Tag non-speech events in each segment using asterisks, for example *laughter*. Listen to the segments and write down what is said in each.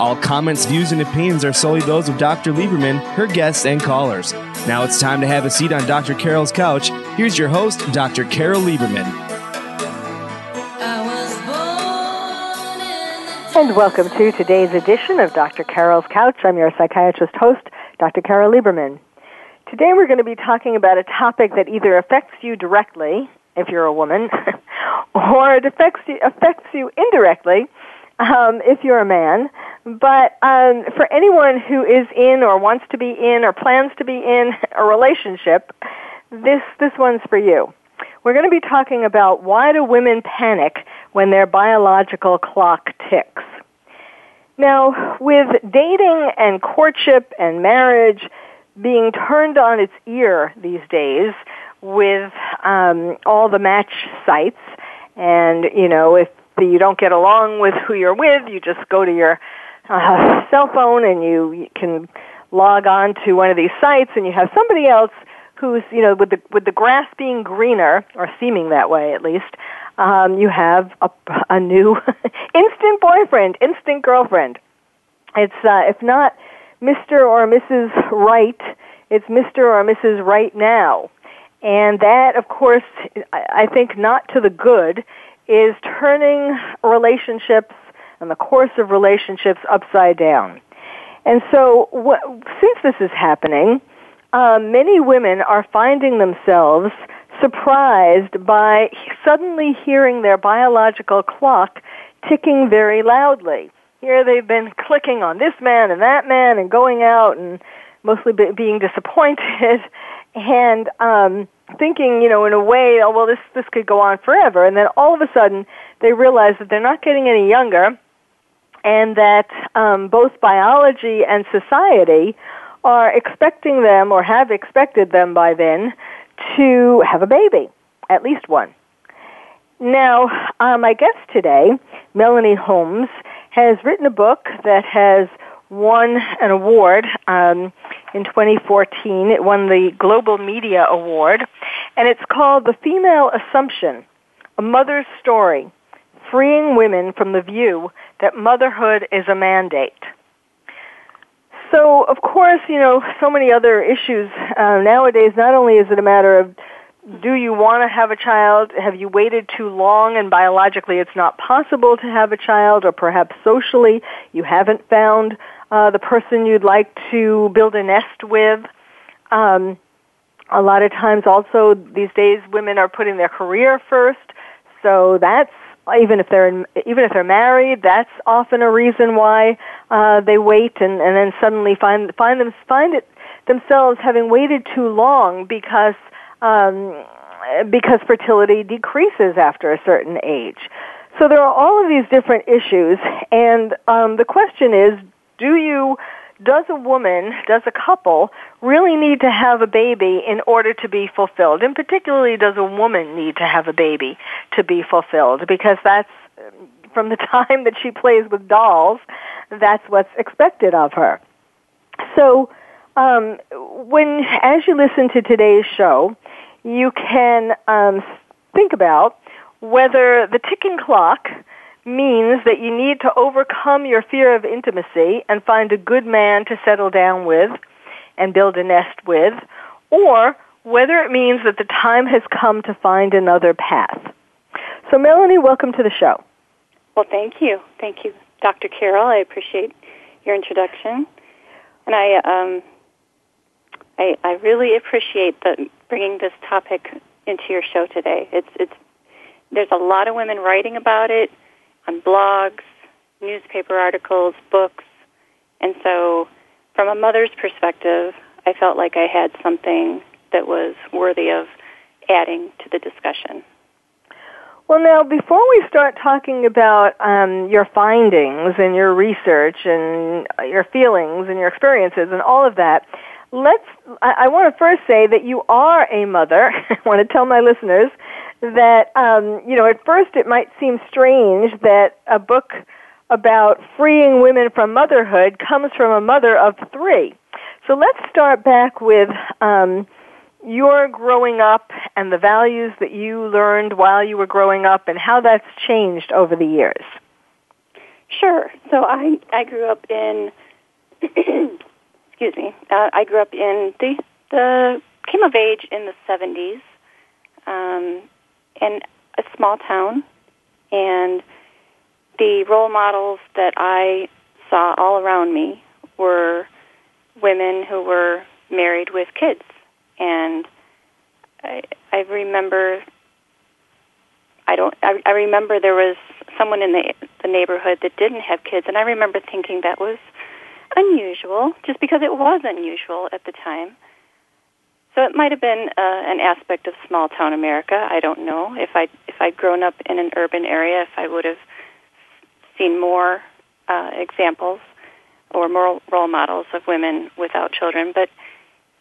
All comments, views, and opinions are solely those of Dr. Lieberman, her guests, and callers. Now it's time to have a seat on Dr. Carol's couch. Here's your host, Dr. Carol Lieberman. And welcome to today's edition of Dr. Carol's Couch. I'm your psychiatrist host, Dr. Carol Lieberman. Today we're going to be talking about a topic that either affects you directly, if you're a woman, *laughs* or it affects you, affects you indirectly, um, if you're a man. But um, for anyone who is in or wants to be in or plans to be in a relationship, this this one's for you. We're going to be talking about why do women panic when their biological clock ticks. Now, with dating and courtship and marriage being turned on its ear these days with um, all the match sites, and you know, if you don't get along with who you're with, you just go to your uh, cell phone and you, you can log on to one of these sites and you have somebody else who's you know with the with the grass being greener or seeming that way at least um, you have a, a new *laughs* instant boyfriend instant girlfriend. It's uh, if not mr or mrs right it's mr or mrs right now. And that of course i think not to the good is turning relationships and the course of relationships upside down. And so, what, since this is happening, uh, many women are finding themselves surprised by suddenly hearing their biological clock ticking very loudly. Here they've been clicking on this man and that man and going out and mostly be, being disappointed *laughs* and um, thinking, you know, in a way, oh well, this this could go on forever. And then all of a sudden, they realize that they're not getting any younger, and that um, both biology and society are expecting them or have expected them by then to have a baby, at least one. Now, uh, my guest today, Melanie Holmes, has written a book that has won an award um, in 2014. It won the Global Media Award, and it's called The Female Assumption, A Mother's Story, Freeing Women from the View that Motherhood is a Mandate. So, of course, you know, so many other issues uh, nowadays, not only is it a matter of do you want to have a child? Have you waited too long and biologically it's not possible to have a child or perhaps socially you haven't found uh, the person you'd like to build a nest with? Um, a lot of times also these days women are putting their career first, so that's even if they're in, even if they're married, that's often a reason why uh, they wait and, and then suddenly find find them find it themselves having waited too long because um, because fertility decreases after a certain age. So there are all of these different issues, and um, the question is, do you does a woman, does a couple really need to have a baby in order to be fulfilled? And particularly, does a woman need to have a baby to be fulfilled? Because that's from the *laughs* time that she plays with dolls, that's what's expected of her. So, um, when as you listen to today's show, you can um, think about whether the ticking clock means that you need to overcome your fear of intimacy and find a good man to settle down with and build a nest with, or whether it means that the time has come to find another path. So, Melanie, welcome to the show. Well, thank you. Thank you, Dr. Carol. I appreciate your introduction. And I, um, I, I really appreciate the, bringing this topic into your show today. It's, it's, there's a lot of women writing about it on blogs, newspaper articles, books, and so from a mother's perspective, I felt like I had something that was worthy of adding to the discussion. Well, now, before we start talking about um, your findings and your research and your feelings and your experiences and all of that, let's. I, I want to first say that you are a mother. *laughs* I want to tell my listeners that um, you know at first it might seem strange that a book about freeing women from motherhood comes from a mother of three. So let's start back with um, your growing up and the values that you learned while you were growing up and how that's changed over the years. Sure. So I I grew up in *clears throat* excuse me. Uh, I grew up in the the came of age in the 70s um, in a small town, and the role models that I saw all around me were women who were married with kids, and I, I remember. I don't. I, I remember there was someone in the the neighborhood that didn't have kids, and I remember thinking that was unusual, just because it was unusual at the time. So it might have been uh, an aspect of small town America. I don't know if I if I'd grown up in an urban area, if I would have seen more uh, examples or more role models of women without children. But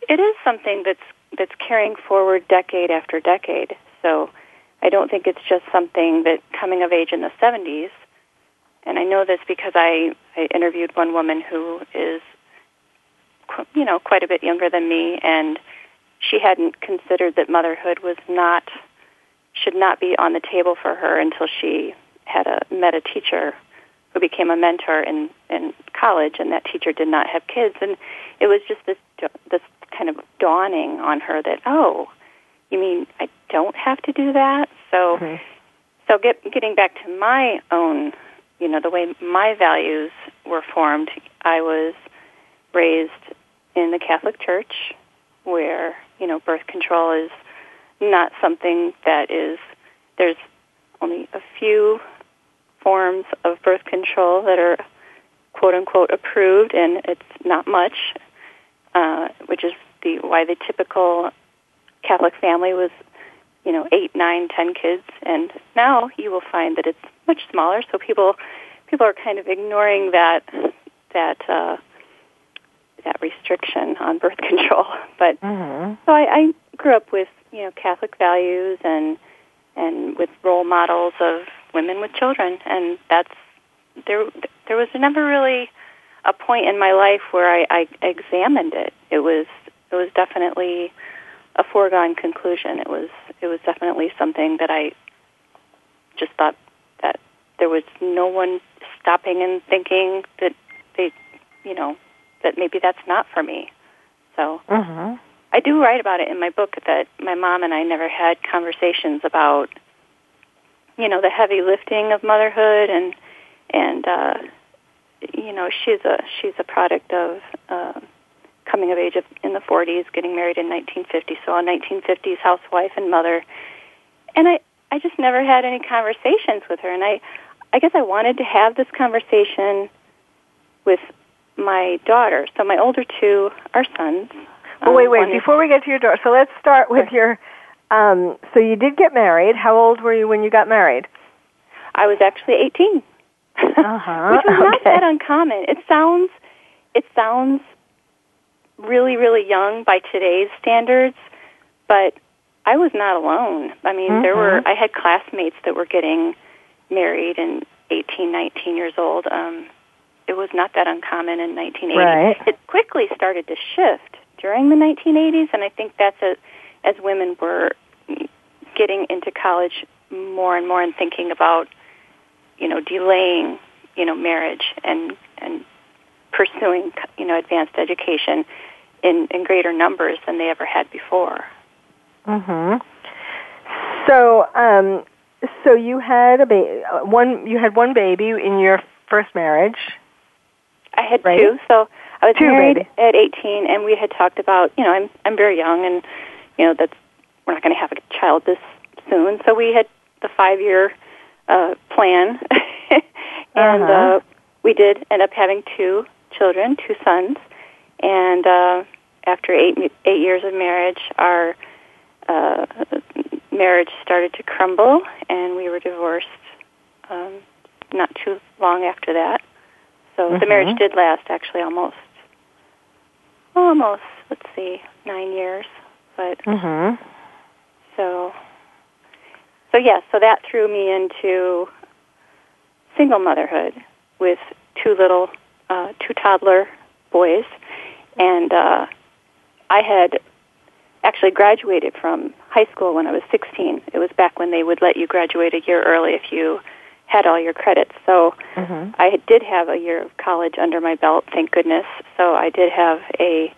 it is something that's that's carrying forward decade after decade. So I don't think it's just something that coming of age in the 70s and I know this because I, I interviewed one woman who is, you know, quite a bit younger than me, and she hadn't considered that motherhood was not, should not be on the table for her until she had a, met a teacher who became a mentor in, in college, and that teacher did not have kids. And it was just this, this kind of dawning on her that, oh, you mean I don't have to do that? So, mm-hmm. so get, getting back to my own you know, the way my values were formed, I was raised in the Catholic Church where, you know, birth control is not something that is, there's only a few forms of birth control that are quote unquote approved and it's not much, uh, which is the, why the typical Catholic family was you know, eight, nine, ten kids, and now you will find that it's much smaller. So people people are kind of ignoring that that uh, that restriction on birth *laughs* control. But mm-hmm. so I, I grew up with you know Catholic values and and with role models of women with children, and that's there. There was never really a point in my life where I, I examined it. It was it was definitely a foregone conclusion. It was it was definitely something that I just thought that there was no one stopping and thinking that they, you know, that maybe that's not for me. So mm-hmm. I do write about it in my book that my mom and I never had conversations about, you know, the heavy lifting of motherhood and and uh, you know she's a she's a product of. Uh, coming of age of, in the 40s, getting married in 1950, so a 1950s housewife and mother. And I, I just never had any conversations with her. And I, I guess I wanted to have this conversation with my daughter. So my older two are sons. Well, wait, um, wait. Before we get to your daughter, so let's start with your. Um, so you did get married. How old were you when you got married? I was actually 18. Uh-huh. *laughs* Which was not that uncommon. It sounds, it sounds really, really young by today's standards, but I was not alone. I mean, mm-hmm. there were I had classmates that were getting married and 18, 19 years old. Um, it was not that uncommon in 1980. Right. It quickly started to shift during the 1980s, and I think that's a, as women were getting into college more and more and thinking about, you know, delaying, you know, marriage and and pursuing, you know, advanced education in, in greater numbers than they ever had before. Mhm. So, um, so you had a ba- uh, one. You had one baby in your first marriage. I had right? two. So I was two married baby. at 18, and we had talked about, you know, I'm I'm very young, and you know that's we're not going to have a child this soon. So we had the five year uh, plan, and *laughs* And Uh-huh. uh, we did end up having two children, two sons. And uh, after eight eight years of marriage, our uh, marriage started to crumble, and we were divorced um, not too long after that. So the Mhm. marriage did last actually almost, almost let's see, nine years. But Mhm. so, so yeah, so that threw me into single motherhood with two little, uh, two toddler boys, and uh, I had actually graduated from high school when I was 16. It was back when they would let you graduate a year early if you had all your credits. So Mhm. I did have a year of college under my belt, thank goodness. So I did have a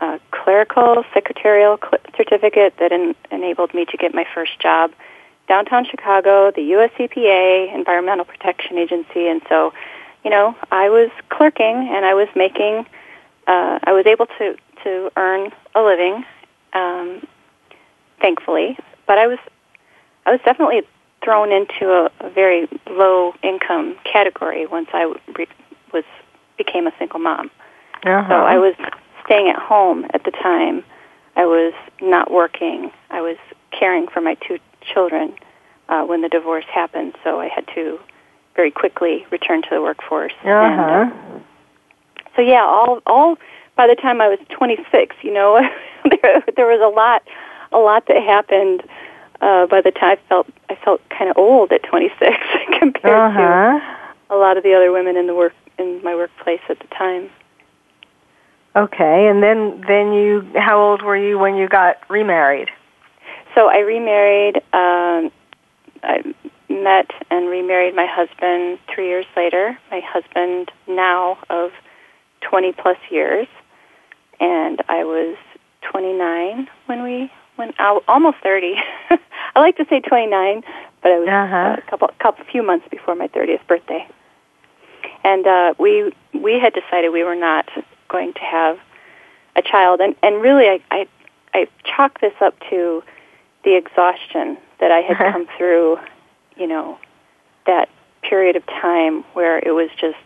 uh, clerical secretarial cl- certificate that en- enabled me to get my first job downtown Chicago, the US EPA, Environmental Protection Agency, and so, you know, I was clerking and I was making, uh, I was able to to earn a living, um, thankfully, but I was, I was definitely thrown into a, a very low income category once I re- was became a single mom. Uh-huh. So I was staying at home at the time. I was not working. I was caring for my two children uh, when the divorce happened. So I had to very quickly return to the workforce. Uh-huh. uh, so yeah, all all by the time I was 26, you know, *laughs* there there was a lot a lot that happened. Uh, by the time I felt I felt kind of old at 26 *laughs* compared Uh-huh. to a lot of the other women in the work in my workplace at the time. Okay, and then then you how old were you when you got remarried? So I remarried. Um, I met and remarried my husband three years later. My husband now of 20 plus years, and I was 29 when we when I, almost 30. *laughs* I like to say 29, but I was Uh-huh. a couple couple few months before my 30th birthday. And uh, we we had decided we were not going to have a child, and and really I I, I chalk this up to the exhaustion that I had *laughs* come through, you know, that period of time where it was just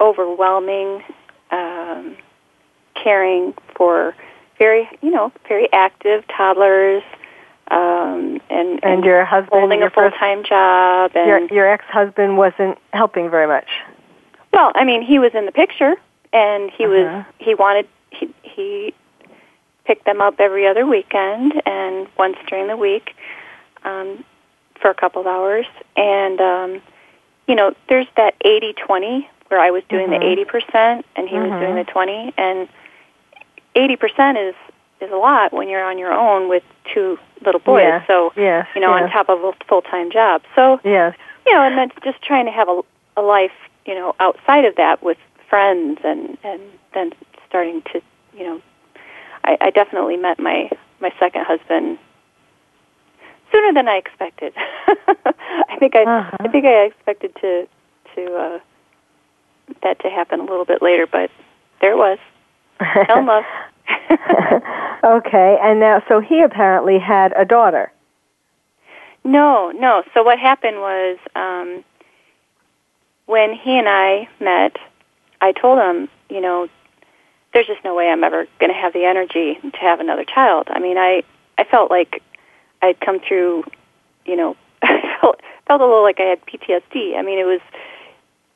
overwhelming, um, caring for very, you know, very active toddlers, um, and, And your husband holding your a full time job, and your your ex-husband wasn't helping very much. well, I mean, he was in the picture, and he Uh-huh. was he wanted he he picked them up every other weekend and once during the week um, for a couple of hours, and um, you know, there's that eighty twenty where I was doing Mhm. the eighty percent and he Mhm. was doing the twenty, and eighty percent is is a lot when you're on your own with two little boys. Yeah. So Yes. you know, yes. on top of a full time job. So Yes. you know, and then just trying to have a, a life, you know, outside of that with friends and and then starting to, you know, I, I definitely met my my second husband sooner than I expected. *laughs* I think I Uh-huh. I think I expected to to uh, that to happen a little bit later, but there it was. *laughs* Fell in love. *laughs* okay, and now so he apparently had a daughter. No, no. So what happened was um, when he and I met, I told him, you know, there's just no way I'm ever going to have the energy to have another child. I mean, I I felt like I'd come through, you know, *laughs* I felt felt a little like I had PTSD. I mean, it was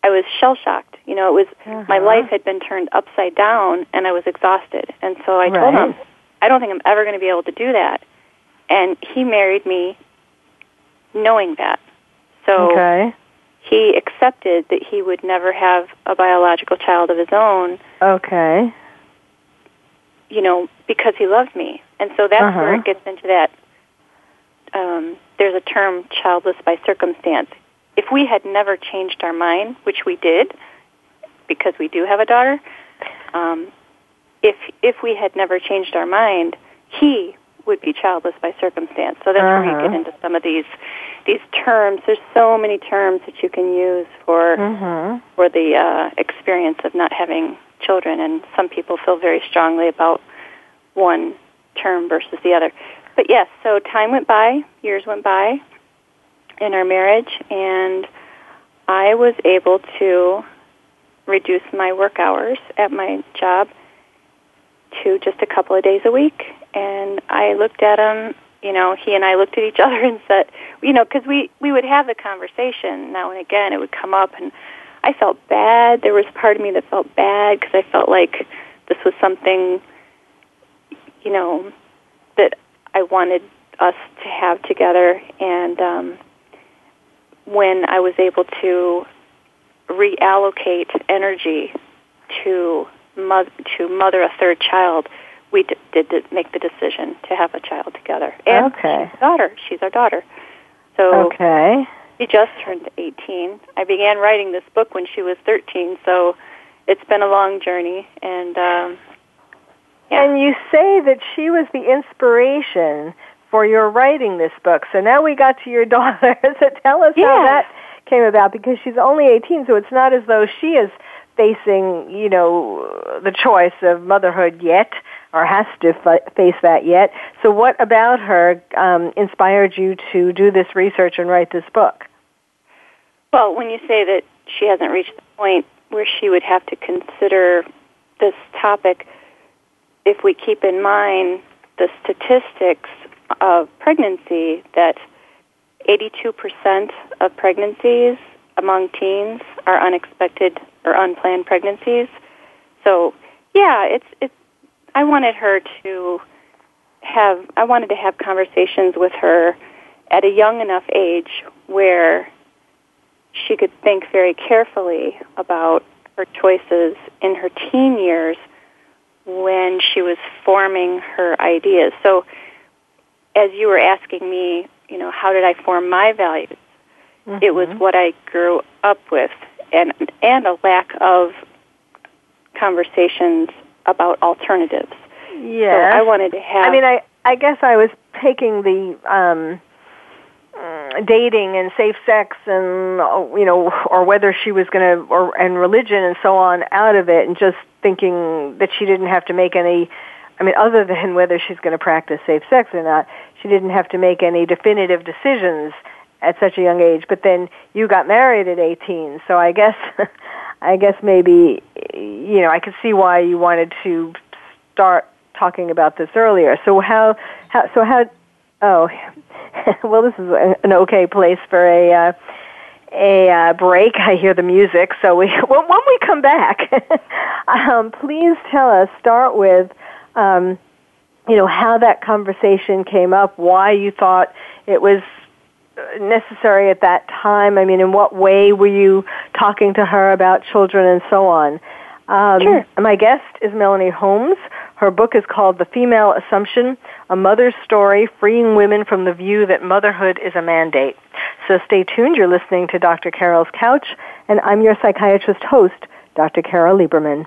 I was shell shocked. You know, it was my Uh-huh. life had been turned upside down, and I was exhausted. And so I told him, I don't think I'm ever going to be able to do that. And he married me knowing that. So okay. he accepted that he would never have a biological child of his own, Okay. you know, because he loved me. And so that's where Uh-huh. it gets into that. Um, there's a term, childless by circumstance. If we had never changed our mind, which we did, because we do have a daughter, um, if if we had never changed our mind, he would be childless by circumstance. So that's where you Uh-huh. get into some of these these terms. There's so many terms that you can use for Mhm. for the uh, experience of not having children, and some people feel very strongly about one term versus the other. But yes, so time went by, years went by, in our marriage, and I was able to reduce my work hours at my job to just a couple of days a week. And I looked at him, you know, he and I looked at each *laughs* other and said, you know, because we we would have the conversation now and again. It would come up, and I felt bad. There was part of me that felt bad because I felt like this was something, you know, that I wanted us to have together. And um, when I was able to reallocate energy to mother, to mother a third child, we d- did, did make the decision to have a child together. And okay. she's daughter. She's our daughter. So okay. She just turned 18. I began writing this book when she was 13, so it's been a long journey. And um, yeah. and you say that she was the inspiration for your writing this book. So now we got to your *laughs* daughter. so tell us how that came about because she's only 18, so it's not as though she is facing, you know, the choice of motherhood yet or has to f- face that yet. So what about her um, inspired you to do this research and write this book? Well, when you say that she hasn't reached the point where she would have to consider this topic, if we keep in mind the statistics of pregnancy, that 82% of pregnancies among teens are unexpected or unplanned pregnancies. So, yeah, it's it's. I wanted her to have. I wanted to have conversations with her at a young enough age where she could think very carefully about her choices in her teen years when she was forming her ideas. So, as you were asking me, you know, how did I form my values? Mm-hmm. It was what I grew up with, and and a lack of conversations about alternatives. Yeah, so I wanted to have. I mean, I I guess I was taking the um, dating and safe sex and you know or whether she was going to or and religion and so on out of it and just thinking that she didn't have to make any I mean other than whether she's going to practice safe sex or not she didn't have to make any definitive decisions at such a young age but then you got married at 18 so I guess *laughs* I guess maybe you know I could see why you wanted to start talking about this earlier so how how so how oh *laughs* well, this is an okay place for a uh, a uh, break. I hear the music, so we *laughs* well, when we come back, um, please tell us. Start with, um, you know, how that conversation came up, why you thought it was necessary at that time. I mean, in what way were you talking to her about children and so on? Um, sure. My guest is Melanie Holmes. Her book is called The Female Assumption, A Mother's Story, Freeing Women from the View That Motherhood is a Mandate. So stay tuned. You're listening to Dr. Carol's Couch, and I'm your psychiatrist host, Dr. Carol Lieberman.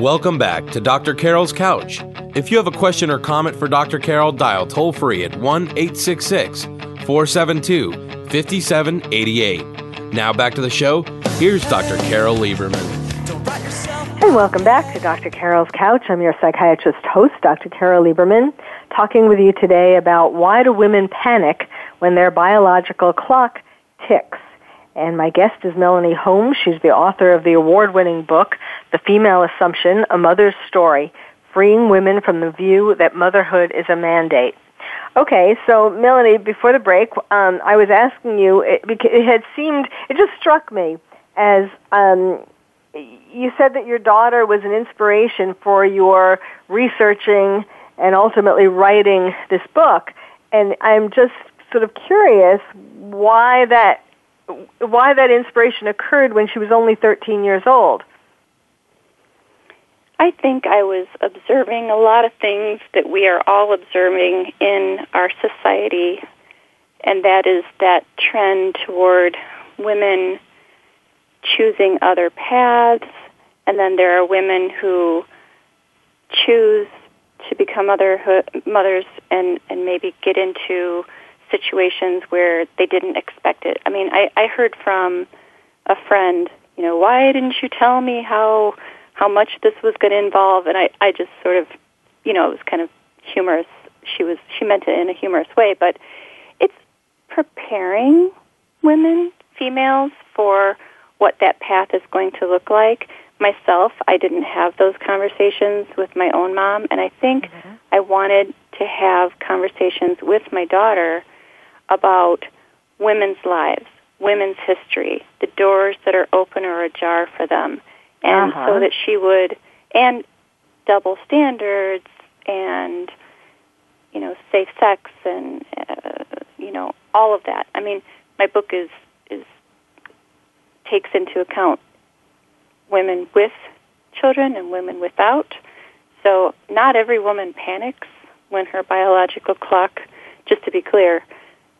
Welcome back to Dr. Carol's Couch. If you have a question or comment for Dr. Carol, dial toll free at 1 866 472 5788. Now back to the show. Here's Dr. Carol Lieberman. And welcome back to Dr. Carol's Couch. I'm your psychiatrist host, Dr. Carol Lieberman, talking with you today about why do women panic when their biological clock ticks. And my guest is Melanie Holmes. She's the author of the award-winning book, The Female Assumption, A Mother's Story, Freeing Women from the View that Motherhood is a Mandate. Okay, so Melanie, before the break, um, I was asking you, it, it had seemed, it just struck me as um, you said that your daughter was an inspiration for your researching and ultimately writing this book. And I'm just sort of curious why that why that inspiration occurred when she was only 13 years old. I think I was observing a lot of things that we are all observing in our society, and that is that trend toward women choosing other paths, and then there are women who choose to become motherhood, mothers and, and maybe get into situations where they didn't expect it. I mean, I, I heard from a friend, you know, why didn't you tell me how how much this was going to involve? And I, I just sort of, you know, it was kind of humorous. She was she meant it in a humorous way, but it's preparing women, females, for what that path is going to look like. Myself, I didn't have those conversations with my own mom, and I think mm-hmm. I wanted to have conversations with my daughter about women's lives, women's history, the doors that are open or ajar for them, and uh-huh. so that she would, and double standards and you know safe sex and uh, you know all of that. I mean, my book is is takes into account women with children and women without. So not every woman panics when her biological clock, just to be clear,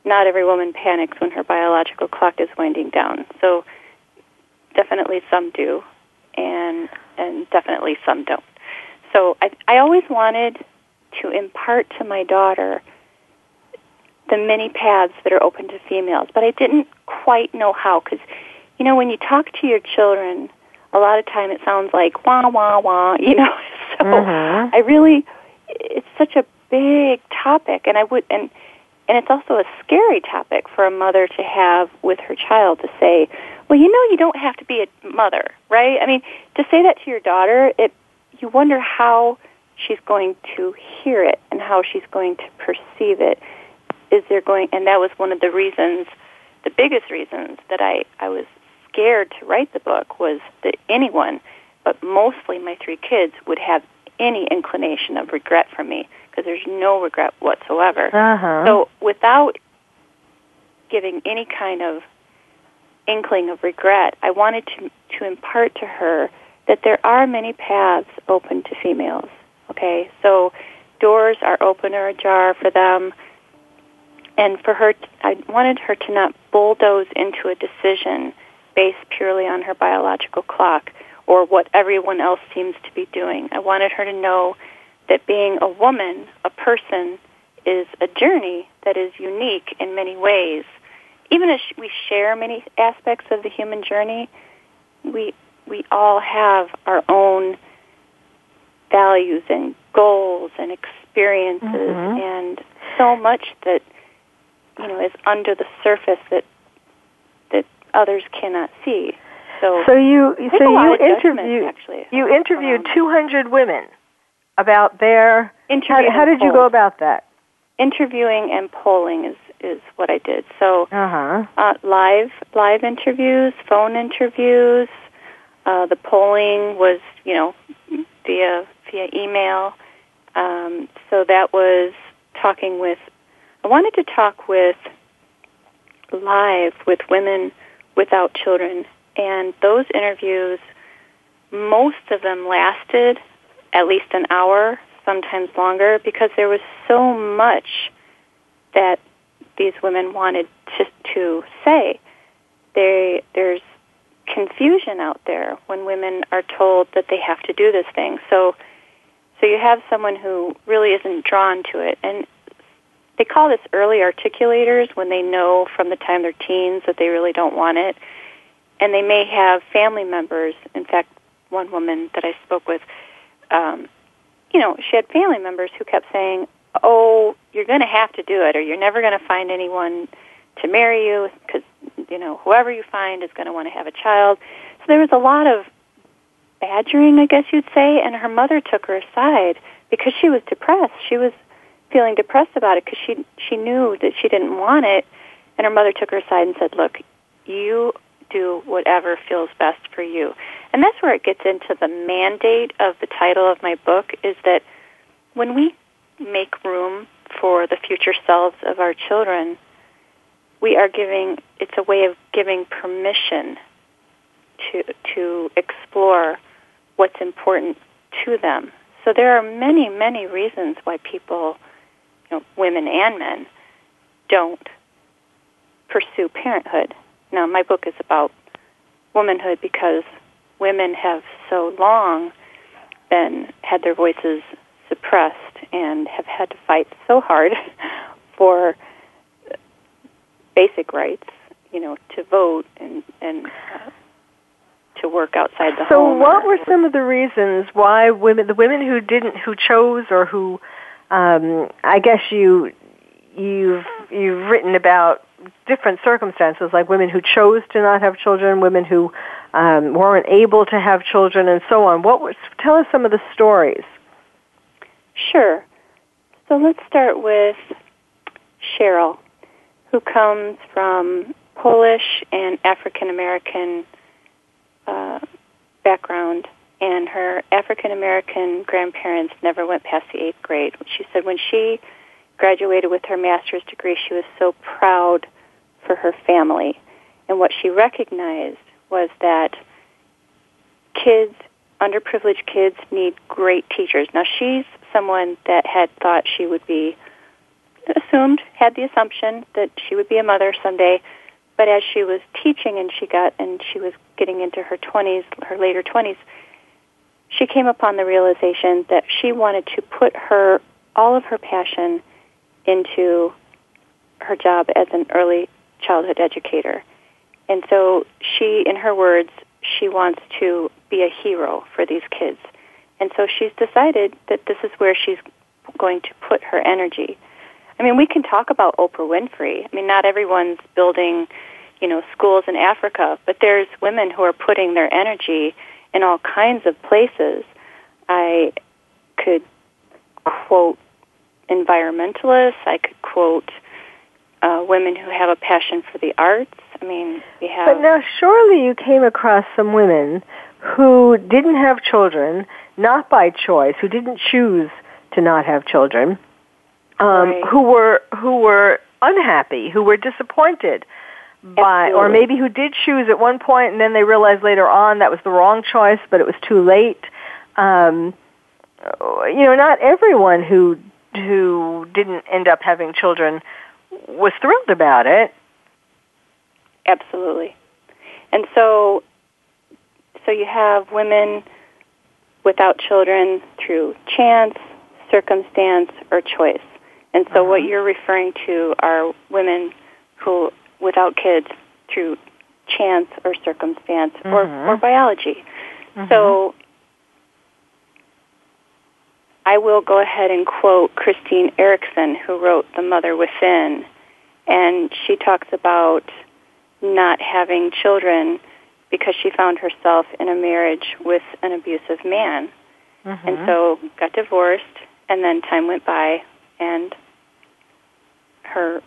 not every woman panics when her biological clock is winding down. So definitely some do, and and definitely some don't. So I, I always wanted to impart to my daughter the many paths that are open to females, but I didn't quite know how because, you know, when you talk to your children, a lot of time it sounds like wah wah wah, you know. *laughs* So mm-hmm. I really, it's such a big topic, and I would and and it's also a scary topic for a mother to have with her child to say, well, you know, you don't have to be a mother, right? I mean, to say that to your daughter, it you wonder how she's going to hear it and how she's going to perceive it. Is there going, and that was one of the reasons, the biggest reasons that I I was scared to write the book was that anyone, but mostly my three kids, would have any inclination of regret for me because there's no regret whatsoever. Uh-huh. So without giving any kind of inkling of regret, I wanted to to impart to her that there are many paths open to females. Okay, so doors are open or ajar for them, and for her, I wanted her to not bulldoze into a decision based purely on her biological clock or what everyone else seems to be doing. I wanted her to know that being a woman, a person, is a journey that is unique in many ways. Even as we share many aspects of the human journey, we we all have our own values and goals and experiences mm-hmm. and so much that you know is under the surface that that others cannot see. So, so you so you interviewed actually, you interviewed 200 women about their how, how did you go about that? Interviewing and polling is is what I did. So uh-huh. uh, live live interviews, phone interviews. Uh, the polling was you know via via email. Um, so that was talking with. I wanted to talk with live with women without children and those interviews, most of them lasted at least an hour, sometimes longer, because there was so much that these women wanted to, to say. They, there's confusion out there when women are told that they have to do this thing. So, so you have someone who really isn't drawn to it, and they call this early articulators when they know from the time they're teens that they really don't want it and they may have family members. In fact, one woman that I spoke with, um, you know, she had family members who kept saying, "Oh, you're going to have to do it, or you're never going to find anyone to marry you because you know whoever you find is going to want to have a child." So there was a lot of badgering, I guess you'd say, and her mother took her aside because she was depressed. She was feeling depressed about it because she she knew that she didn't want it, and her mother took her aside and said, "Look, you do whatever feels best for you." And that's where it gets into the mandate of the title of my book is that when we make room for the future selves of our children, we are giving it's a way of giving permission to to explore what's important to them. So there are many, many reasons why people, you know, women and men, don't pursue parenthood. Now, my book is about womanhood because women have so long been had their voices suppressed and have had to fight so hard *laughs* for basic rights, you know, to vote and and uh, to work outside the so home. So, what were some of the reasons why women, the women who didn't, who chose, or who, um, I guess you, you've you've written about different circumstances, like women who chose to not have children, women who um, weren't able to have children, and so on. What was? Tell us some of the stories. Sure. So let's start with Cheryl, who comes from Polish and African American uh, background, and her African American grandparents never went past the eighth grade. She said when she graduated with her master's degree, she was so proud for her family. And what she recognized was that kids, underprivileged kids, need great teachers. Now, she's someone that had thought she would be assumed, had the assumption that she would be a mother someday, but as she was teaching and she got and she was getting into her 20s, her later 20s, she came upon the realization that she wanted to put her all of her passion into her job as an early childhood educator. And so she, in her words, she wants to be a hero for these kids. And so she's decided that this is where she's going to put her energy. I mean, we can talk about Oprah Winfrey. I mean, not everyone's building, you know, schools in Africa, but there's women who are putting their energy in all kinds of places. I could quote environmentalists. I could quote uh, women who have a passion for the arts. I mean, we have. But now, surely you came across some women who didn't have children, not by choice, who didn't choose to not have children, um, right. who were who were unhappy, who were disappointed by, Absolutely. or maybe who did choose at one point and then they realized later on that was the wrong choice, but it was too late. Um, you know, not everyone who who didn't end up having children was thrilled about it. Absolutely. And so so you have women without children through chance, circumstance, or choice. And so Uh-huh. what you're referring to are women who without kids through chance or circumstance or, or biology. Mhm. So I will go ahead and quote Christine Erickson, who wrote The Mother Within, and she talks about not having children because she found herself in a marriage with an abusive man. Mhm. And so got divorced, and then time went by, and her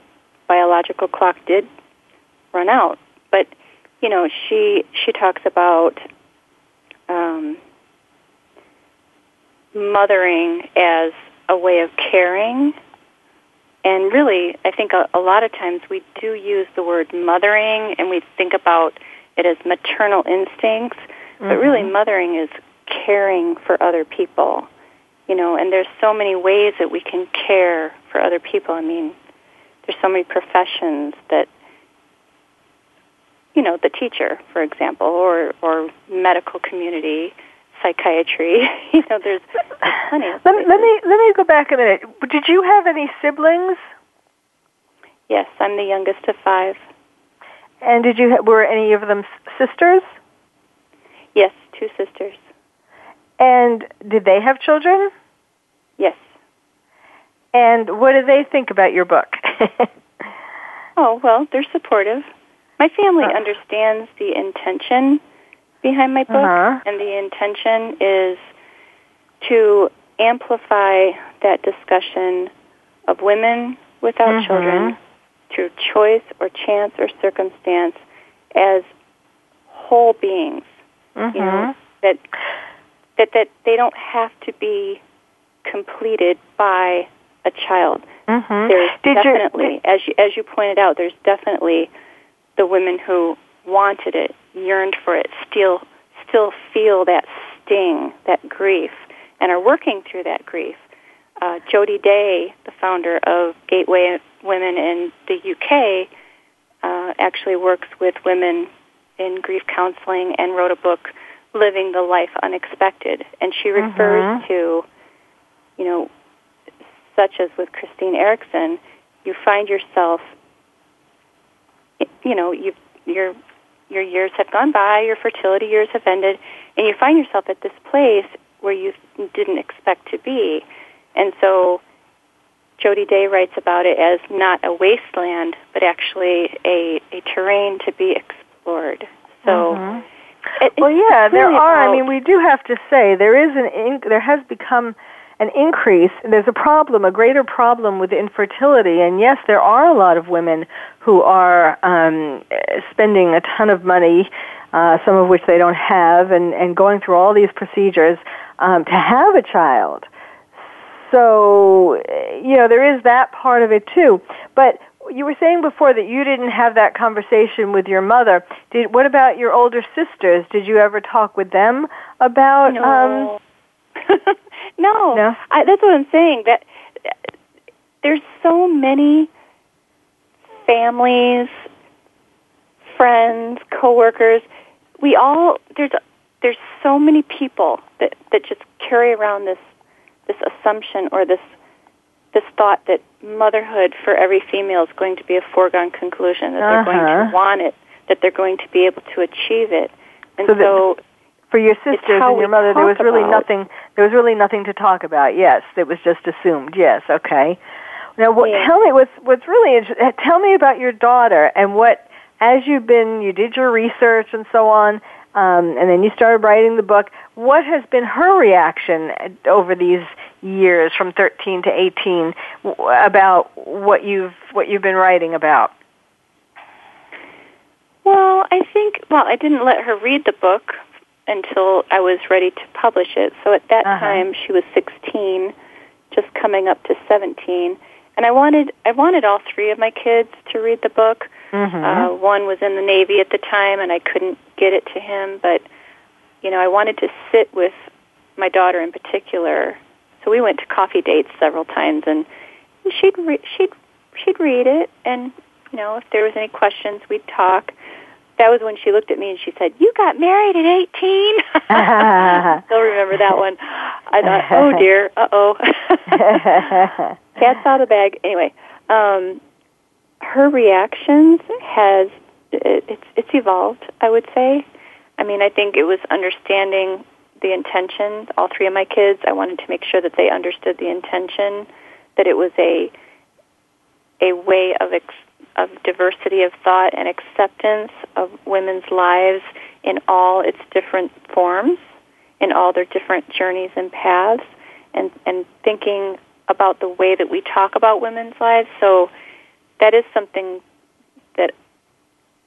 biological clock did run out. But you know, she she talks about um, mothering as a way of caring. And really, I think a, a lot of times we do use the word mothering and we think about it as maternal instincts, but really Mhm. mothering is caring for other people. You know, and there's so many ways that we can care for other people. I mean, there's so many professions that you know, the teacher, for example, or or medical community, psychiatry. *laughs* you know, there's, there's plenty. Let, me- let me let me go back a minute. Did you have any siblings? Yes, I'm the youngest of five. And did you ha- were any of them s- sisters? Yes, two sisters. And did they have children? Yes. And what do they think about your book? *laughs* oh, well, they're supportive. My family uh, understands the intention behind my book, uh-huh. and the intention is to amplify that discussion of women without mm-hmm. children through choice or chance or circumstance as whole beings. Mm-hmm. You know that that that they don't have to be completed by a child. Mm-hmm. There's Did definitely, you, as you as you pointed out, there's definitely the women who wanted it, yearned for it, still still feel that sting, that grief, and are working through that grief. Uh, Jody Day, the founder of Gateway Women in the UK, uh, actually works with women in grief counseling and wrote a book, Living the Life Unexpected. And she refers Mhm. to, you know, such as with Christine Erickson, you find yourself, you know, you your your years have gone by, your fertility years have ended, and you find yourself at this place where you didn't expect to be. And so Jody Day writes about it as not a wasteland, but actually a, a terrain to be explored. So, Mhm. it, well, yeah, it's there really are. I mean, we do have to say there is an in, there has become an increase. There's a problem, a greater problem with infertility, and yes, there are a lot of women who are um, spending a ton of money, uh, some of which they don't have, and and going through all these procedures um, to have a child. So, you know, there is that part of it too. But you were saying before that you didn't have that conversation with your mother. Did what about your older sisters? Did you ever talk with them about no. um *laughs* no, No? I, that's what I'm saying. That there's so many families, friends, coworkers. We all there's there's so many people that that just carry around this this assumption or this this thought that motherhood for every female is going to be a foregone conclusion that they're going Uh-huh. to want it, that they're going to be able to achieve it, and So that- so for your sisters and your mother there was really about- nothing there was really nothing to talk about. Yes, it was just assumed. Yes, okay. Now what Yeah. tell me what's what's really interesting tell me about your daughter and what as you've been you did your research and so on um, and then you started writing the book. What has been her reaction over these years, from 13 to 18, about what you've what you've been writing about? Well, I think, well, I didn't let her read the book until I was ready to publish it. So at that Uh-huh. time, she was 16, just coming up to 17. And I wanted, I wanted all three of my kids to read the book. Mm-hmm. Uh, one was in the Navy at the time, and I couldn't get it to him. But, you know, I wanted to sit with my daughter in particular. So we went to coffee dates several times, and she'd re- she'd she'd read it, and you know, if there was any questions, we'd talk. That was when she looked at me and she said, "You got married at 18." I *laughs* still remember that one. I thought, "Oh *laughs* dear, uh oh." *laughs* Cat's out of the bag. Anyway, um, her reactions has it, it's it's evolved. I would say. I mean, I think it was understanding the intention. All three of my kids, I wanted to make sure that they understood the intention, that it was a a way of ex- of diversity of thought and acceptance of women's lives in all its different forms, in all their different journeys and paths, and and thinking about the way that we talk about women's lives. So that is something that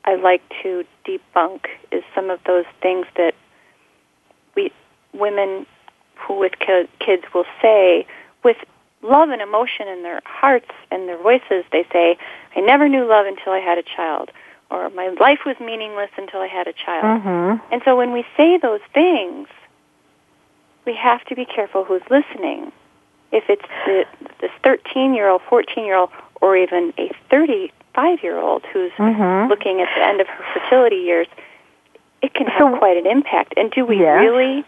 I like to debunk is some of those things that we women who with kids will say with love and emotion in their hearts and their voices they say I never knew love until I had a child or my life was meaningless until I had a child. Mm-hmm. And so when we say those things we have to be careful who's listening. If it's the, this 13 year old, 14 year old, or even a 35 year old who's Mhm. looking at the end of her fertility years, it can have So- quite an impact. And do we Yes. really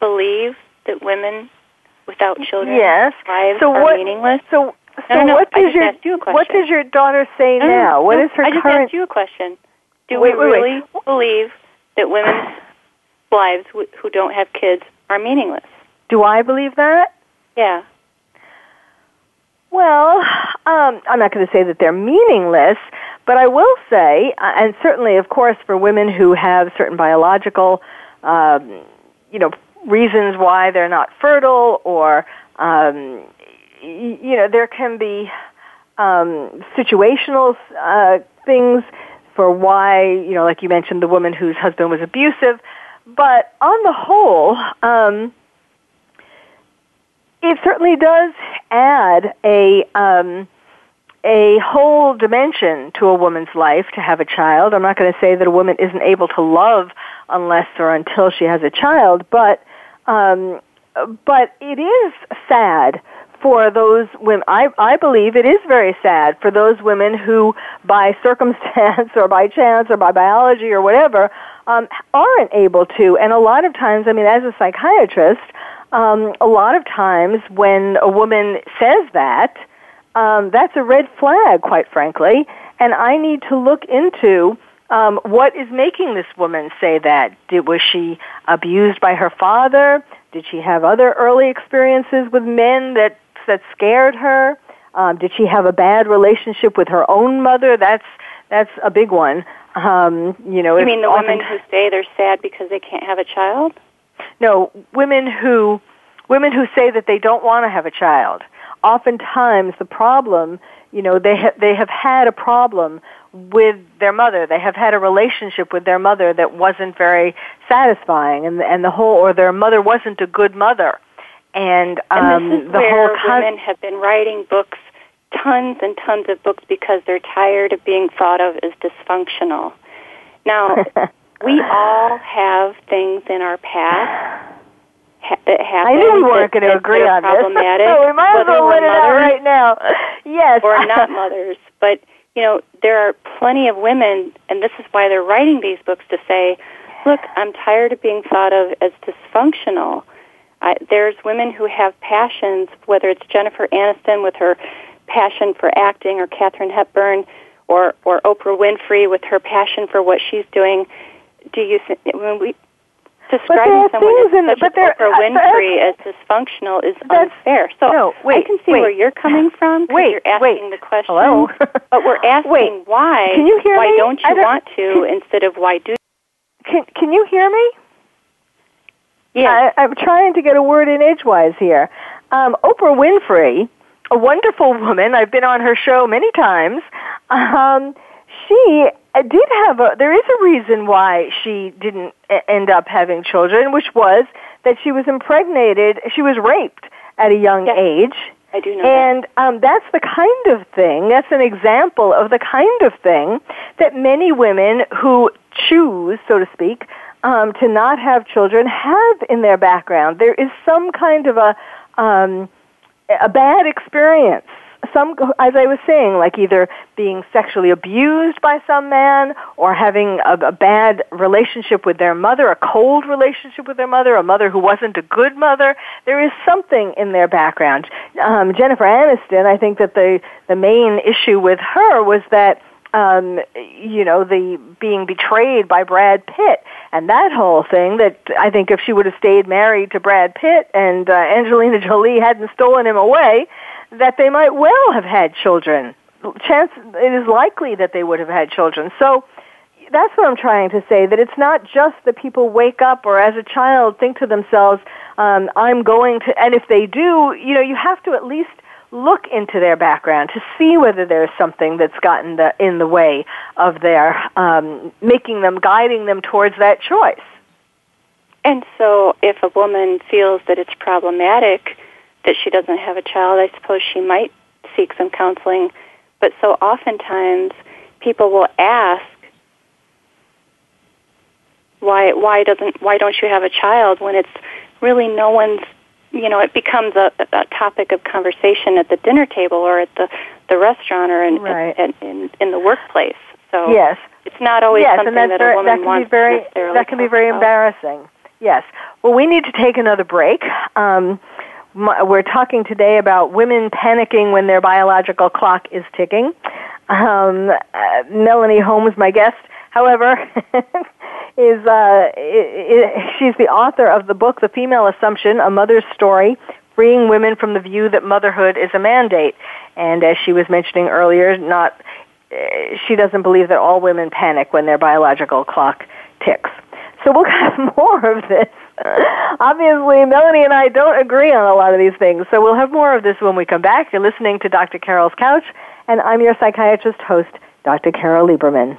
believe that women without children Yes. lives So are what? meaningless? So, so No, what does your you what does your daughter say No, no, now? What no, is her I just current? asked you a question. Do Wait, we wait, wait. really believe that women's *sighs* lives wh- who don't have kids are meaningless. Do I believe that? Yeah. Well, um, I'm not going to say that they're meaningless, but I will say, uh, and certainly, of course, for women who have certain biological, um, you know, reasons why they're not fertile, or um, you know, there can be um, situational uh, things for why, you know, like you mentioned, the woman whose husband was abusive. But on the whole, um, it certainly does add a um, a whole dimension to a woman's life to have a child. I'm not going to say that a woman isn't able to love unless or until she has a child, but um, but it is sad for those women. I I believe it is very sad for those women who, by *laughs* circumstance or by chance or by biology or whatever, um, aren't able to. And a lot of times, I mean, as a psychiatrist um, a lot of times when a woman says that, um, that's a red flag, quite frankly, and I need to look into um, what is making this woman say that. Did, was she abused by her father? Did she have other early experiences with men that that scared her? Um, did she have a bad relationship with her own mother? That's that's a big one. Um, you know, you mean the women who say they're sad because they can't have a child? No, women who women who say that they don't want to have a child. Oftentimes, the problem, you know, they ha- they have had a problem with their mother. They have had a relationship with their mother that wasn't very satisfying, and and the whole or their mother wasn't a good mother. And, um, and this is the where whole con- women have been writing books, tons and tons of books, because they're tired of being thought of as dysfunctional. Now, *laughs* we all have things in our past ha- that happen. I knew we weren't going to agree on problematic, *laughs* this. we might as well let it out right now. *laughs* Yes. or not *laughs* mothers. But you know, there are plenty of women, and this is why they're writing these books to say, "Look, I'm tired of being thought of as dysfunctional." I, there's women who have passions, whether it's Jennifer Aniston with her passion for acting, or Katharine Hepburn, or or Oprah Winfrey with her passion for what she's doing. Do you think when we describing someone as in, such but as Oprah Winfrey as dysfunctional is unfair. So no, wait, I can see wait. where you're coming *gasps* from. Wait, you're asking wait. the question. Hello? *laughs* but we're asking Wait. why. Can you hear why me? don't you don't- want to instead of why do? Can Can you hear me? Yeah. I, I'm trying to get a word in edgewise here. Um, Oprah Winfrey, a wonderful woman. I've been on her show many times. Um, she uh, did have a. There is a reason why she didn't end up having children, which was that she was impregnated. She was raped at a young Yes. age. I do know And um, that's the kind of thing, that's an example of the kind of thing that many women who choose, so to speak, um, to not have children have in their background. There is some kind of a, um, a bad experience. Some, as I was saying, like either being sexually abused by some man or having a, a bad relationship with their mother, a cold relationship with their mother, a mother who wasn't a good mother. There is something in their background. Um, Jennifer Aniston, I think that the the main issue with her was that um, you know, the being betrayed by Brad Pitt and that whole thing that I think if she would have stayed married to Brad Pitt and uh, Angelina Jolie hadn't stolen him away, that they might well have had children. Chance it is likely that they would have had children. So that's what I'm trying to say. That it's not just that people wake up or as a child think to themselves, um, "I'm going to," and if they do, you know, you have to at least look into their background to see whether there's something that's gotten the, in the way of their um, making them, guiding them towards that choice. And so, if a woman feels that it's problematic that she doesn't have a child, I suppose she might seek some counseling. But so oftentimes, people will ask, "Why? Why doesn't? Why don't you have a child?" When it's really no one's. You know, it becomes a, a topic of conversation at the dinner table or at the the restaurant or in Right. in, in, in the workplace. So Yes. it's not always yes, something that very, a woman that can wants be very to necessarily that can be very about. embarrassing. Yes. Well, we need to take another break. Um, we're talking today about women panicking when their biological clock is ticking. Um, uh, Melanie Holmes, my guest. However, *laughs* is uh, it, it, she's the author of the book The Female Assumption: A Mother's Story, freeing women from the view that motherhood is a mandate. And as she was mentioning earlier, not uh, she doesn't believe that all women panic when their biological clock ticks. So we'll *laughs* have more of this. Obviously, Melanie and I don't agree on a lot of these things, so we'll have more of this when we come back. You're listening to Dr. Carol's Couch, and I'm your psychiatrist host, Dr. Carol Lieberman.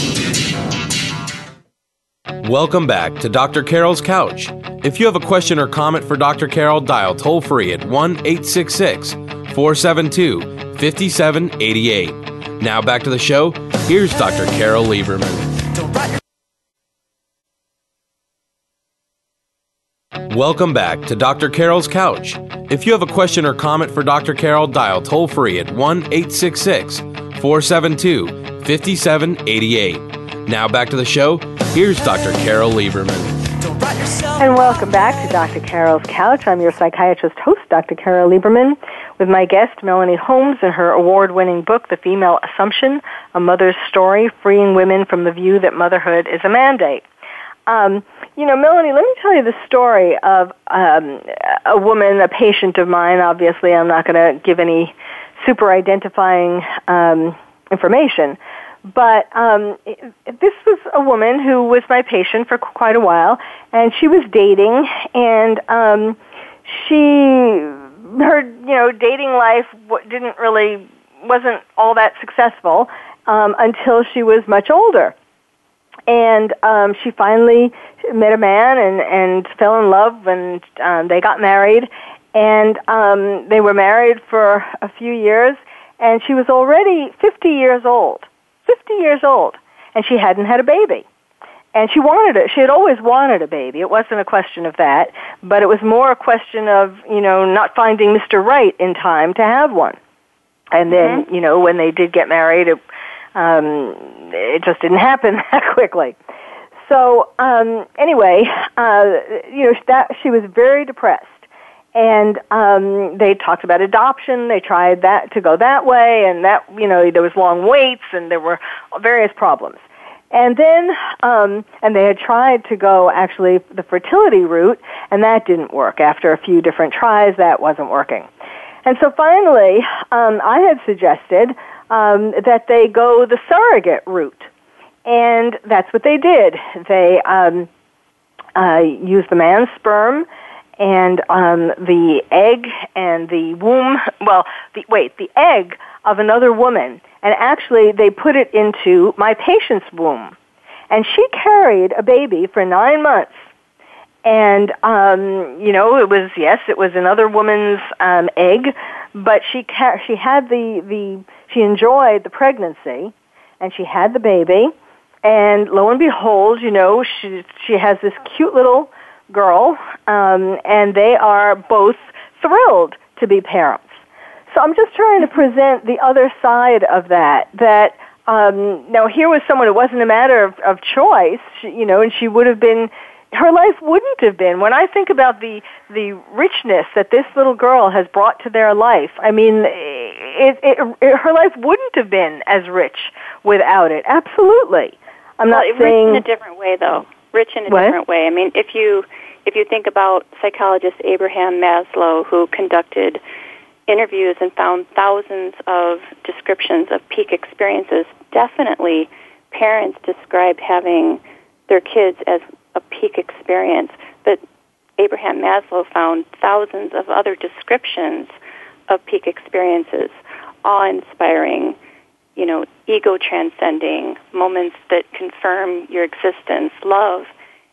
Welcome back to Dr. Carol's Couch. If you have a question or comment for Dr. Carol, dial toll free at 1 866 472 5788. Now back to the show. Here's Dr. Carol Lieberman. Welcome back to Dr. Carol's Couch. If you have a question or comment for Dr. Carol, dial toll free at 1 866 472 5788. Now back to the show. Here's Dr. Carol Lieberman. And welcome back to Dr. Carol's Couch. I'm your psychiatrist host, Dr. Carol Lieberman, with my guest, Melanie Holmes, and her award winning book, The Female Assumption A Mother's Story Freeing Women from the View That Motherhood is a Mandate. Um, you know, Melanie, let me tell you the story of um, a woman, a patient of mine. Obviously, I'm not going to give any super identifying um, information. But um, this was a woman who was my patient for quite a while, and she was dating, and um, she her you know dating life didn't really wasn't all that successful um, until she was much older, and um, she finally met a man and and fell in love, and um, they got married, and um, they were married for a few years, and she was already 50 years old 50 years old, and she hadn't had a baby. And she wanted it. She had always wanted a baby. It wasn't a question of that, but it was more a question of, you know, not finding Mr. Right in time to have one. And then, mm-hmm. you know, when they did get married, it, um, it just didn't happen *laughs* that quickly. So, um, anyway, uh, you know, that she was very depressed and um, they talked about adoption. They tried that to go that way, and that you know there was long waits, and there were various problems. And then, um, and they had tried to go actually the fertility route, and that didn't work. After a few different tries, that wasn't working. And so finally, um, I had suggested um, that they go the surrogate route, and that's what they did. They um, uh, used the man's sperm and um, the egg and the womb, well, the, wait, the egg of another woman, and actually they put it into my patient's womb. And she carried a baby for nine months. And, um, you know, it was, yes, it was another woman's um, egg, but she, ca- she had the, the, she enjoyed the pregnancy, and she had the baby, and lo and behold, you know, she, she has this cute little girl, um, and they are both thrilled to be parents. So I'm just trying to present the other side of that. That um, now here was someone it wasn't a matter of, of choice, she, you know, and she would have been. Her life wouldn't have been. When I think about the the richness that this little girl has brought to their life, I mean, it, it, it, her life wouldn't have been as rich without it. Absolutely. I'm well, not saying in a different way, though. Rich in a what? different way. I mean, if you if you think about psychologist Abraham Maslow, who conducted interviews and found thousands of descriptions of peak experiences, definitely parents described having their kids as a peak experience. But Abraham Maslow found thousands of other descriptions of peak experiences, awe inspiring, you know, ego transcending, moments that confirm your existence, love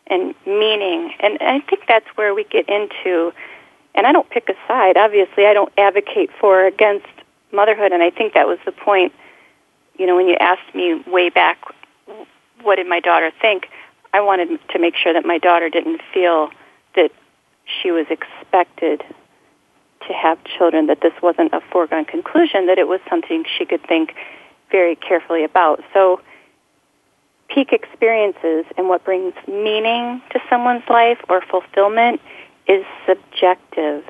and meaning. And I think that's where we get into and I don't pick a side. Obviously, I don't advocate for or against motherhood, and I think that was the point. You know, when you asked me way back, what did my daughter think? I wanted to make sure that my daughter didn't feel that she was expected to have children, that this wasn't a foregone conclusion, that it was something she could think very carefully about. So, peak experiences and what brings meaning to someone's life or fulfillment is subjective,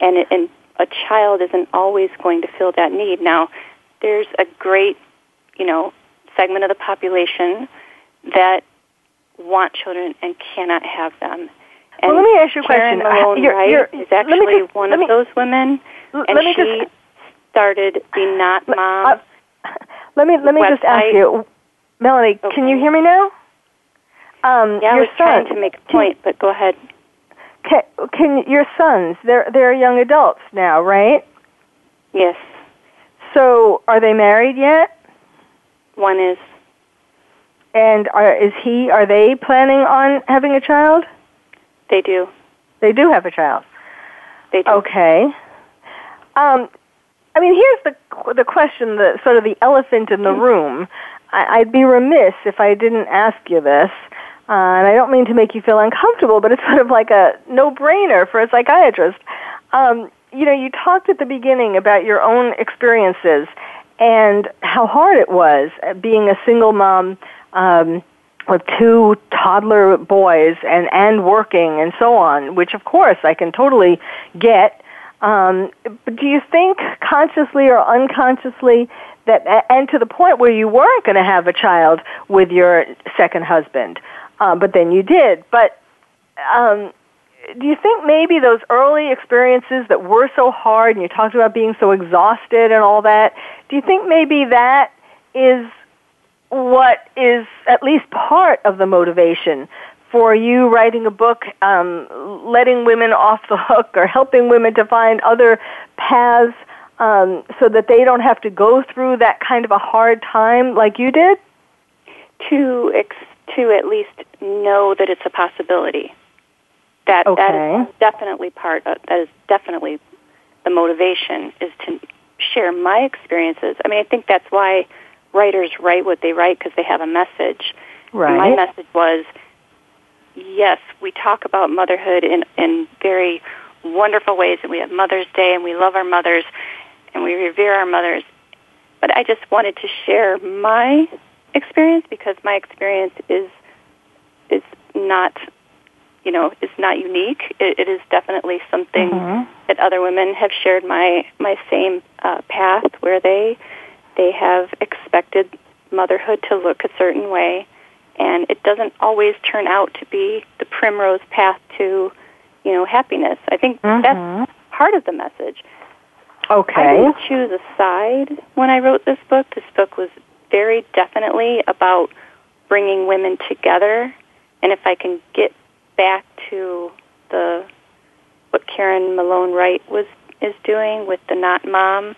and it, and a child isn't always going to fill that need. Now, there's a great, you know, segment of the population that want children and cannot have them. And well, let me ask you a Karen question. Malone You're- Wright you're- is actually just- one of me- those women, and let me she just started the Not Mom. uh, *laughs* let me let me just ask you, Melanie. Can you hear me now? Um, yeah, I your was trying to make a point, but go ahead. Can, can your sons? They're they're young adults now, right? Yes, So are they married yet? one is And are, is he? Are they planning on having a child? they do. They do have a child. They do. Okay. Um, I mean, here's the the question, the sort of the elephant in the room. I, I'd be remiss if I didn't ask you this, uh, and I don't mean to make you feel uncomfortable, but it's sort of like a no-brainer for a psychiatrist. Um, you know, you talked at the beginning about your own experiences and how hard it was uh, being a single mom. Um, with two toddler boys and and working and so on, which of course I can totally get. Um, but do you think consciously or unconsciously that, and to the point where you weren't going to have a child with your second husband, um, but then you did. But um, do you think maybe those early experiences that were so hard, and you talked about being so exhausted and all that, do you think maybe that is what is at least part of the motivation for you writing a book, um, letting women off the hook or helping women to find other paths um, so that they don't have to go through that kind of a hard time like you did? to ex- to at least know that it's a possibility. That that Okay. is definitely part. Of, that is definitely the motivation is to share my experiences. I mean, I think that's why writers write what they write because they have a message. And my message was, yes, we talk about motherhood in in very wonderful ways, and we have Mother's Day, and we love our mothers, and we revere our mothers. But I just wanted to share my experience because my experience is is not you know is not unique it, it is definitely something Mhm. that other women have shared my my same uh, path where they they have expected motherhood to look a certain way and it doesn't always turn out to be the primrose path to you know happiness i think Mhm. that's part of the message Okay. I didn't choose a side when I wrote this book. This book was very definitely about bringing women together. And if I can get back to the what Karen Malone Wright was is doing with the Not Mom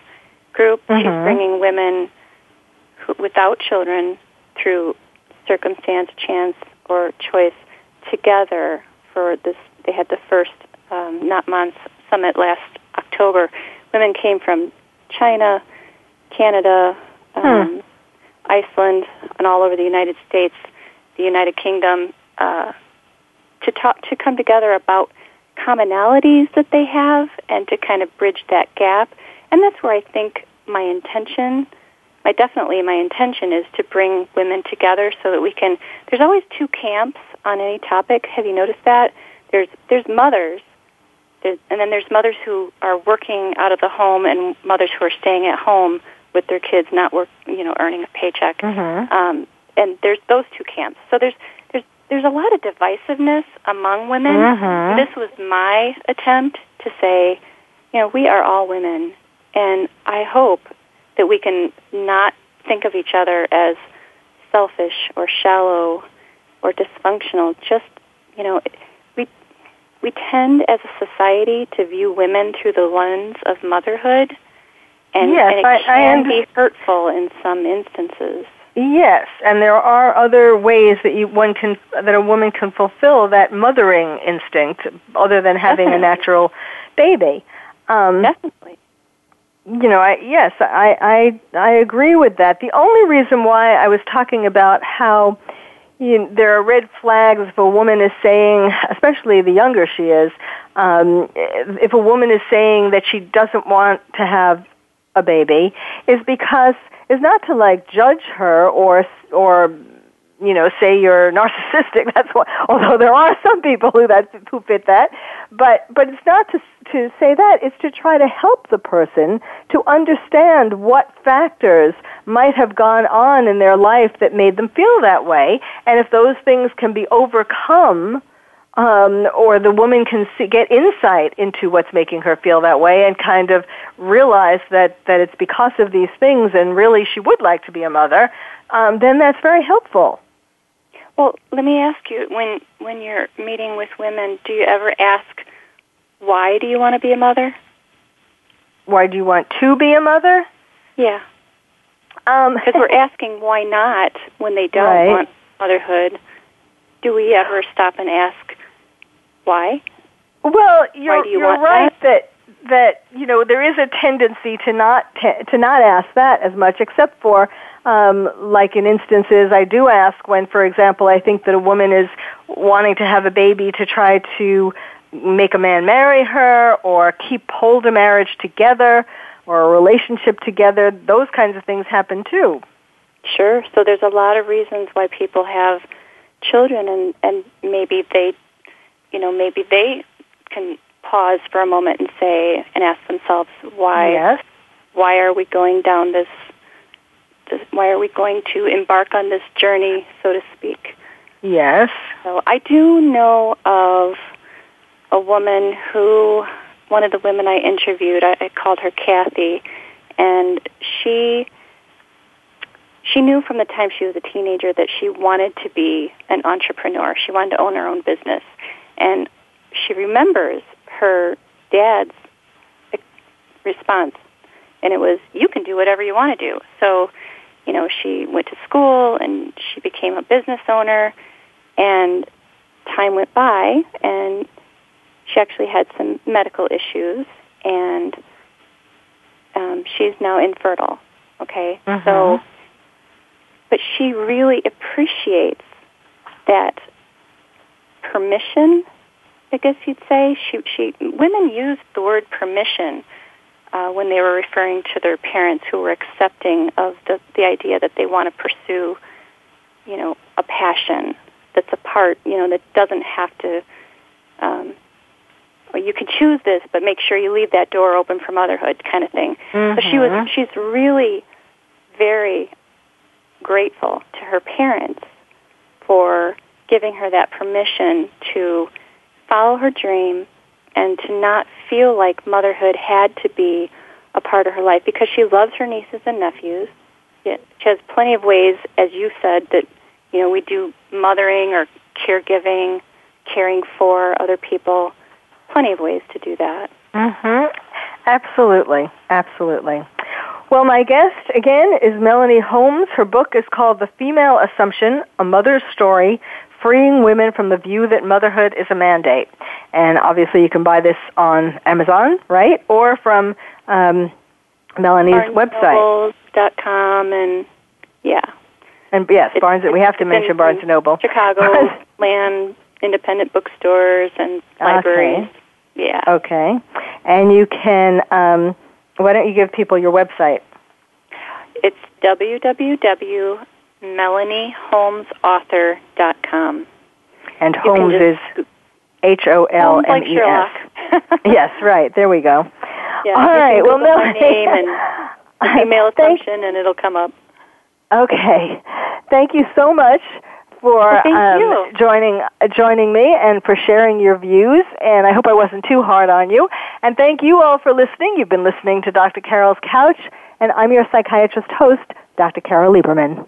group, she's Mhm. bringing women who, without children through circumstance, chance, or choice together for this. They had the first um, Not Mom summit last October. Women came from China, Canada, um, Iceland, and all over the United States, the United Kingdom, uh, to talk to come together about commonalities that they have and to kind of bridge that gap and that's where I think my intention, my definitely my intention is to bring women together so that we can. There's always two camps on any topic. Have you noticed that? There's there's mothers, there's, and then there's mothers who are working out of the home, and mothers who are staying at home with their kids, not work, you know, earning a paycheck. Mm-hmm. Um, and there's those two camps. So there's there's there's a lot of divisiveness among women. Mhm. This was my attempt to say, you know, we are all women, and I hope that we can not think of each other as selfish or shallow or dysfunctional. Just, you know, we we tend as a society to view women through the lens of motherhood, and, Yes, and it I- I can under- be hurtful in some instances. Yes, and there are other ways that you one can that a woman can fulfill that mothering instinct other than having a natural baby. Um, Definitely. You know, I yes, I, I I agree with that. The only reason why I was talking about how you know, there are red flags if a woman is saying, especially the younger she is, um, if a woman is saying that she doesn't want to have a baby, is because is not to like judge her or or you know say you're narcissistic. *laughs* That's what. Although there are some people who that who fit that, but but it's not to to say that. It's to try to help the person to understand what factors might have gone on in their life that made them feel that way, and if those things can be overcome um, or the woman can see, get insight into what's making her feel that way and kind of realize that, that it's because of these things and really she would like to be a mother, um, then that's very helpful. Well, let me ask you when when you're meeting with women, do you ever ask why do you want to be a mother? Why do you want to be a mother? Yeah, Um, because we're *laughs* asking why not when they don't Right. want motherhood. Do we ever stop and ask why? Well, you're do you you're right that? that you know there is a tendency to not te- to not ask that as much, except for um, like in instances I do ask when, for example, I think that a woman is wanting to have a baby to try to make a man marry her or keep hold a marriage together or a relationship together. Those kinds of things happen too. Sure. So there's a lot of reasons why people have children, and and maybe they, you know, maybe they can pause for a moment and say and ask themselves why Yes. why are we going down this, this why are we going to embark on this journey so to speak? Yes. so i do know of a woman who one of the women i interviewed i, I called her kathy and she she knew from the time she was a teenager that she wanted to be an entrepreneur. She wanted to own her own business. And she remembers her dad's uh, response. And it was you can do whatever you want to do. So you know she went to school and she became a business owner and time went by and she actually had some medical issues and um, she's now infertile okay Mhm. so but she really appreciates that permission I guess you'd say she she women use the word permission uh, when they were referring to their parents who were accepting of the the idea that they want to pursue, you know, a passion that's a part, you know, that doesn't have to. Um, or you can choose this, but make sure you leave that door open for motherhood, kind of thing. So she was Mhm. she's really very grateful to her parents for giving her that permission to follow her dream and to not feel like motherhood had to be a part of her life because she loves her nieces and nephews. She has plenty of ways, as you said, that you know we do mothering or caregiving, caring for other people. Plenty of ways to do that. Mm-hmm. Absolutely, absolutely. Well, my guest again is Melanie Holmes. Her book is called The Female Assumption: A Mother's Story. Freeing women from the view that motherhood is a mandate. And obviously, you can buy this on Amazon, right? Or from um, Melanie's website. BarnesandNobles.com and yeah, And yes, It's- Barnes. We have to mention Barnes and Noble. Chicago *laughs* land independent bookstores and libraries. Yeah. Okay. And you can um, Why don't you give people your website? It's www.melanieholmesauthor.com. And Holmes is H O L M E S. *laughs* *laughs* Yes, right. There we go. Yeah, All right. Well, Melanie, name and *laughs* email assumption, and it'll come up. Okay. Thank you so much for well, um, joining uh, joining me and for sharing your views. And I hope I wasn't too hard on you. And thank you all for listening. You've been listening to Dr. Carol's Couch, and I'm your psychiatrist host, Dr. Carol Lieberman.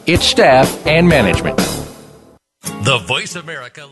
its staff, and management. The Voice America.